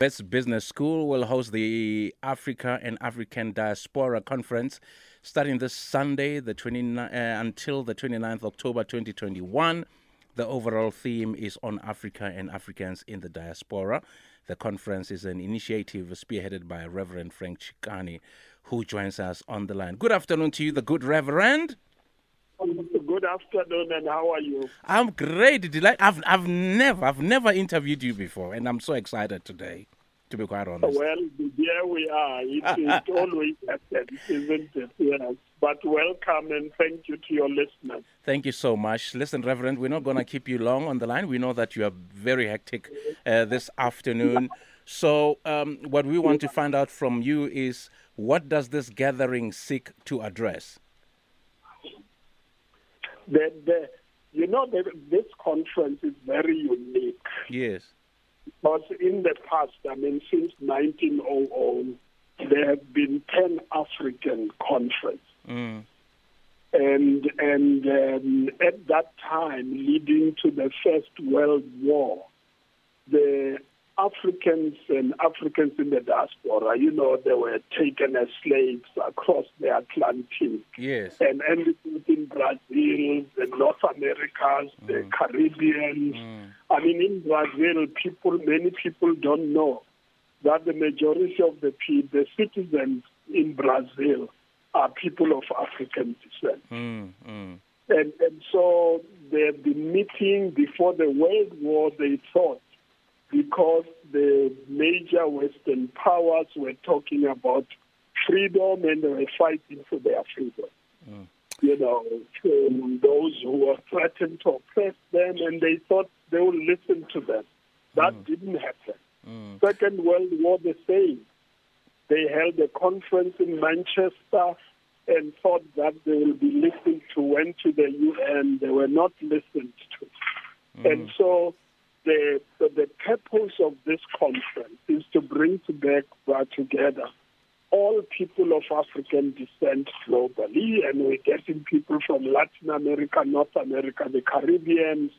Wits Business School will host the Africa and African Diaspora Conference starting this Sunday the 29, uh, until the 29th October 2021. The overall theme is on Africa and Africans in the diaspora. The conference is an initiative spearheaded by Reverend Frank Chikane, who joins us on the line. Good afternoon to you, the good Reverend. Good afternoon, and how are you? I'm great. Delight. I've I've never I've never interviewed you before, and I'm so excited today. To be quite honest. Well, here we are. It, it always happens, isn't it? Yes. But welcome and thank you to your listeners. Thank you so much. Listen, Reverend, we're not going to keep you long on the line. We know that you are very hectic uh, this afternoon. So, um, what we want to find out from you is what does this gathering seek to address? The, the, you know, the, this conference is very unique. Yes. Because in the past, I mean, since 1900, there have been 10 African conferences. Mm. And, and um, at that time, leading to the First World War, the Africans and Africans in the diaspora, you know, they were taken as slaves across the Atlantic. Yes. And ended in Brazil, the North Americas, mm. the Caribbean. Mm. I mean, in Brazil, people, many people don't know that the majority of the people, the citizens in Brazil are people of African descent. Mm. Mm. And, and so they've been meeting before the World War, they thought because the major Western powers were talking about freedom and they were fighting for their freedom. Mm. You know, from those who were threatened to oppress them, and they thought they would listen to them. That Mm. didn't happen. Mm. Second World War, the same. They held a conference in Manchester and thought that they will be listened to, went to the UN. They were not listened to. And so the, the purpose of this conference is to bring together together all people of African descent globally, and we're getting people from Latin America, North America, the Caribbean,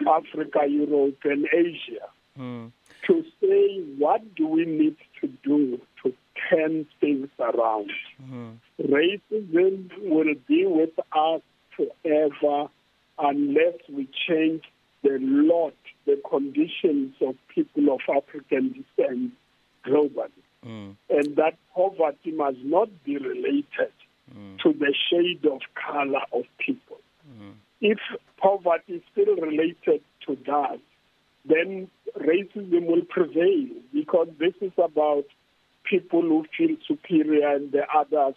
Africa, Europe, and Asia Mm. to say what do we need to do to turn things around. Mm. Racism will be with us forever unless we change the lot, the conditions of people of African descent globally. Mm. And that poverty must not be related Mm. to the shade of color of people. Mm. If poverty is still related to that, then racism will prevail because this is about people who feel superior and the others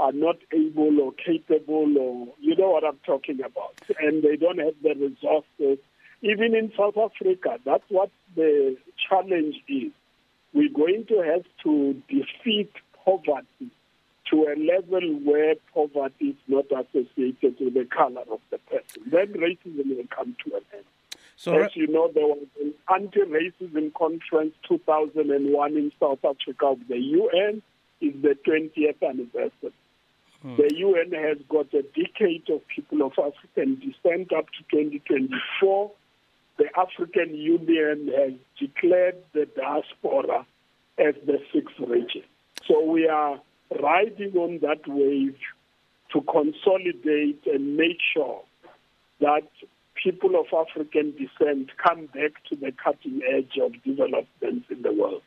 are not able or capable or you know what I'm talking about. And they don't have the resources. Even in South Africa, that's what the challenge is. We're going to have to defeat poverty to a level where poverty is not associated with the color of the person. Then racism will come to an end. So, As you know, there was an anti-racism conference 2001 in South Africa of the UN. Is the 20th anniversary. The UN has got a decade of people of African descent up to 2024. The African Union has declared the diaspora as the sixth region. So we are riding on that wave to consolidate and make sure that people of African descent come back to the cutting edge of development in the world.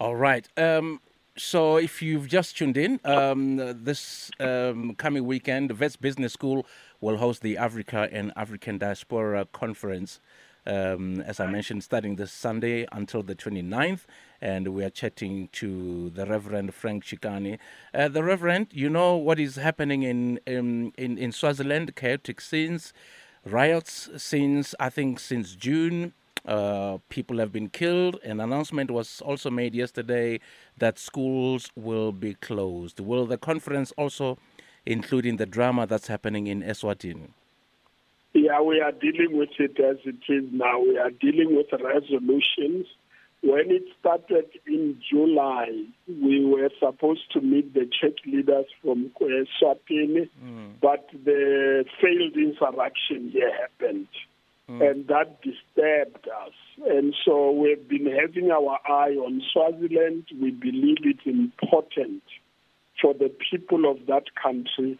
All right. Um, so, if you've just tuned in, um, this um, coming weekend, the Wits Business School will host the Africa and African Diaspora Conference. Um, as I mentioned, starting this Sunday until the 29th, and we are chatting to the Reverend Frank Chikane. Uh, the Reverend, you know what is happening in in, in, in Swaziland, chaotic scenes, riots since I think since June. Uh, people have been killed. An announcement was also made yesterday that schools will be closed. Will the conference also include in the drama that's happening in Eswatini? Yeah, we are dealing with it as it is now. We are dealing with resolutions. When it started in July, we were supposed to meet the church leaders from uh, Swatini, but the failed insurrection here happened. Mm. and that disturbed us. And so we've been having our eye on Swaziland. We believe it's important for the people of that country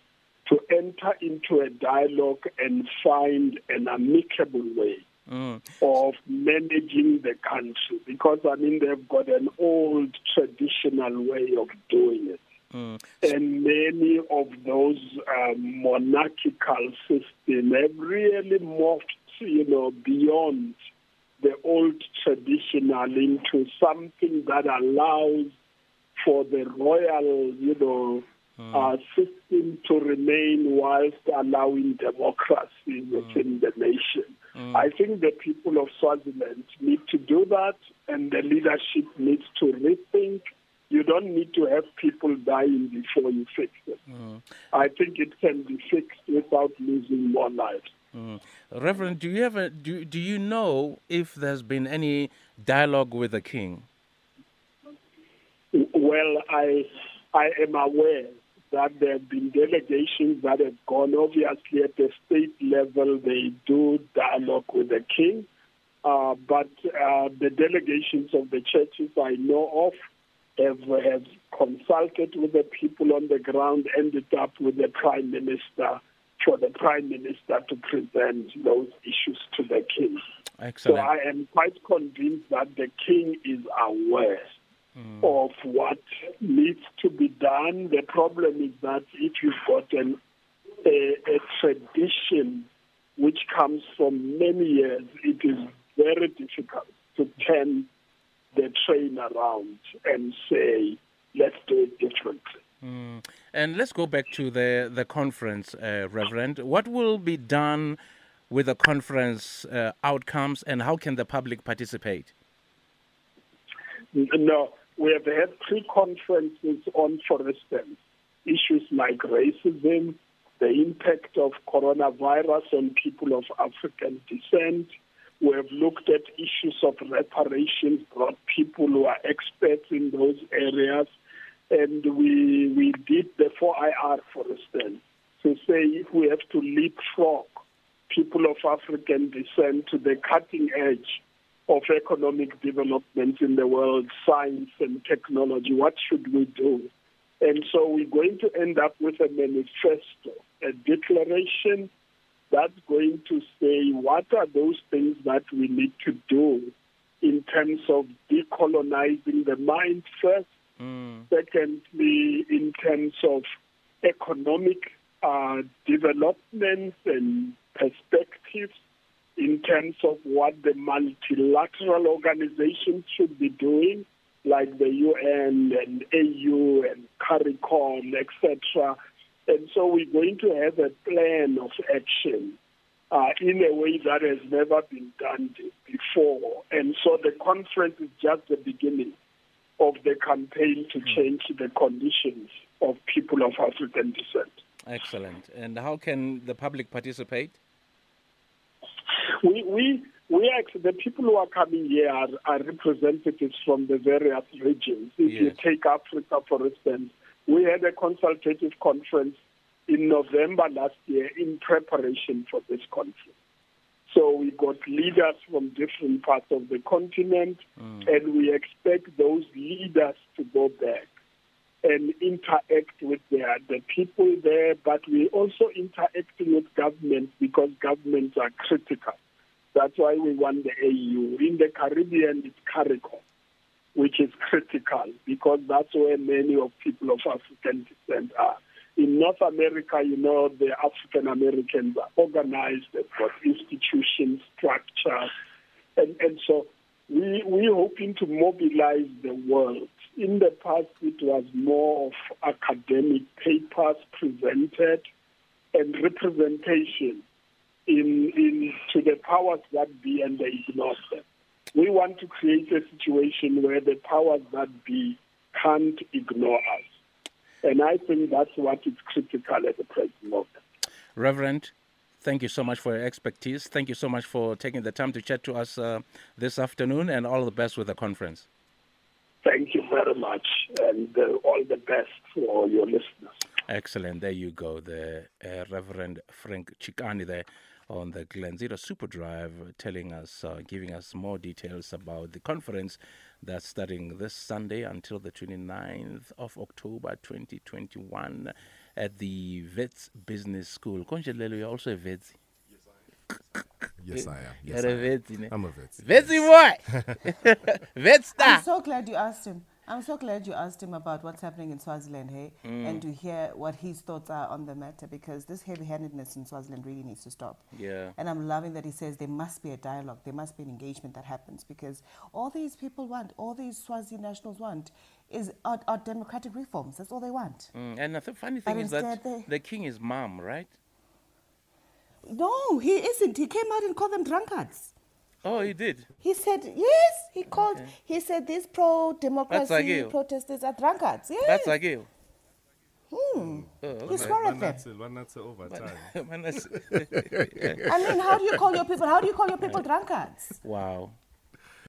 to enter into a dialogue and find an amicable way mm. of managing the country because I mean they've got an old traditional way of doing it. Mm. And many of those um, monarchical systems have really morphed, you know, beyond the old traditional into something that allows for the royal, you know, mm. uh, system to remain whilst allowing democracy within mm. the nation. Mm. I think the people of Swaziland need to do that, and the leadership needs to rethink. You don't need to have people dying before you fix it. Mm. I think it can be fixed without losing more lives. Mm. Reverend, do you ever do do you know if there's been any dialogue with the king? Well, I I am aware that there have been delegations that have gone. Obviously, at the state level, they do dialogue with the king. Uh, but uh, the delegations of the churches I know of have, have consulted with the people on the ground, ended up with the prime minister for the prime minister to present those issues to the king. Excellent. So I am quite convinced that the king is aware mm. of what needs to be done. The problem is that if you've got an, a, a tradition which comes from many years, it is very difficult to turn the train around and say, let's do it differently. Mm. And let's go back to the, the conference, uh, Reverend. What will be done with the conference uh, outcomes and how can the public participate? No, we have had three conferences on, for instance, issues like racism, the impact of coronavirus on people of African descent. We have looked at issues of reparations, brought people who are experts in those areas. And we, we did the 4IR, for instance, to say if we have to leapfrog people of African descent to the cutting edge of economic development in the world, science and technology. What should we do? And so we're going to end up with a manifesto, a declaration that's going to say what are those things that we need to do in terms of decolonizing the mind first. Mm. Secondly, in terms of economic uh, development and perspectives in terms of what the multilateral organizations should be doing, like the UN and AU and CARICOM, etc. And so we're going to have a plan of action uh, in a way that has never been done before. And so the conference is just the beginning of the campaign to hmm. change the conditions of people of African descent. Excellent. And how can the public participate? We we we actually the people who are coming here are, are representatives from the various regions. If yes. you take Africa, for instance, we had a consultative conference in November last year in preparation for this conference. So we got leaders from different parts of the continent, mm. and we expect those leaders to go back and interact with the, the people there, but we also interacting with governments because governments are critical. That's why we want the AU. In the Caribbean, it's CARICOM, which is critical because that's where many of people of African descent are. In North America, you know, the African Americans are organized, they've got institutions, structures, and, and so we, we're hoping to mobilize the world. In the past, it was more of academic papers presented and representation in, in to the powers that be and they ignore them. We want to create a situation where the powers that be can't ignore us. And I think that's what is critical at the present moment. Reverend, thank you so much for your expertise. Thank you so much for taking the time to chat to us uh, this afternoon, and all the best with the conference. Thank you very much, and uh, all the best for your listeners. Excellent. There you go, the uh, Reverend Frank Chikane there on the Glenzito Super Drive, uh, telling us, uh, giving us more details about the conference that's starting this Sunday until the 29th of October 2021 at the Wits Business School. Konjelelo, you're also a Wits. Yes, I am. You're Yes, a I am. I'm a vet. Wetsy boy! Wets I'm so glad you asked him. I'm so glad you asked him about what's happening in Swaziland, hey, Mm. and to hear what his thoughts are on the matter because this heavy-handedness in Swaziland really needs to stop. Yeah. And I'm loving that he says there must be a dialogue, there must be an engagement that happens because all these people want, all these Swazi nationals want, is are, are democratic reforms. That's all they want. Mm, and the funny But thing is that they- the king is mom, right? No, he isn't. He came out and called them drunkards. Oh, he did. He said yes. He called. He said these pro-democracy protesters are drunkards. Yes. That's Agil. Hmm. Oh, He okay. swore at them. Wanatse- wanatse overtime. Man, I mean, how do you call your people? How do you call your people drunkards? wow.